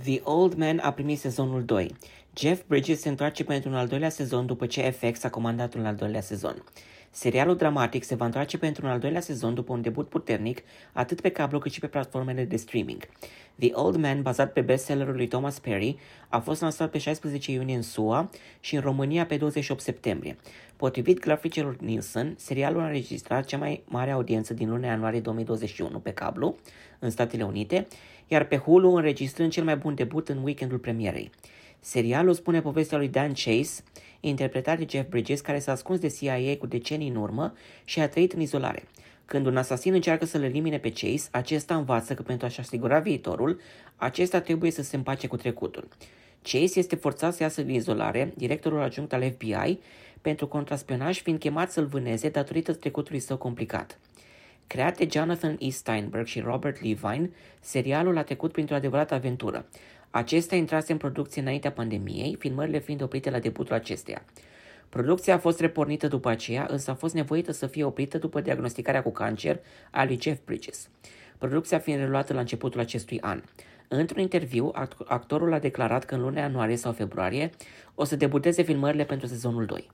The Old Man a primit sezonul 2. Jeff Bridges se întoarce pentru un al doilea sezon după ce FX a comandat un al doilea sezon. Serialul dramatic se va întoarce pentru un al doilea sezon după un debut puternic, atât pe cablu cât și pe platformele de streaming. The Old Man, bazat pe bestsellerul lui Thomas Perry, a fost lansat pe 16 iunie în SUA și în România pe 28 septembrie. Potrivit graficelor Nielsen, serialul a înregistrat cea mai mare audiență din luna ianuarie 2021 pe cablu, în Statele Unite, iar pe Hulu înregistrând cel mai bun debut în weekendul premierei. Serialul spune povestea lui Dan Chase, interpretat de Jeff Bridges, care s-a ascuns de CIA cu decenii în urmă și a trăit în izolare. Când un asasin încearcă să-l elimine pe Chase, acesta învață că pentru a-și asigura viitorul, acesta trebuie să se împace cu trecutul. Chase este forțat să iasă din izolare, directorul adjunct al FBI, pentru contraspionaj fiind chemat să-l vâneze datorită trecutului său complicat. Creat de Jonathan E. Steinberg și Robert Levine, serialul a trecut printr-o adevărată aventură. Acesta intrase în producție înaintea pandemiei, filmările fiind oprite la debutul acesteia. Producția a fost repornită după aceea, însă a fost nevoită să fie oprită după diagnosticarea cu cancer a lui Jeff Bridges. Producția fiind reluată la începutul acestui an. Într-un interviu, actorul a declarat că în luna ianuarie sau februarie o să debuteze filmările pentru sezonul 2.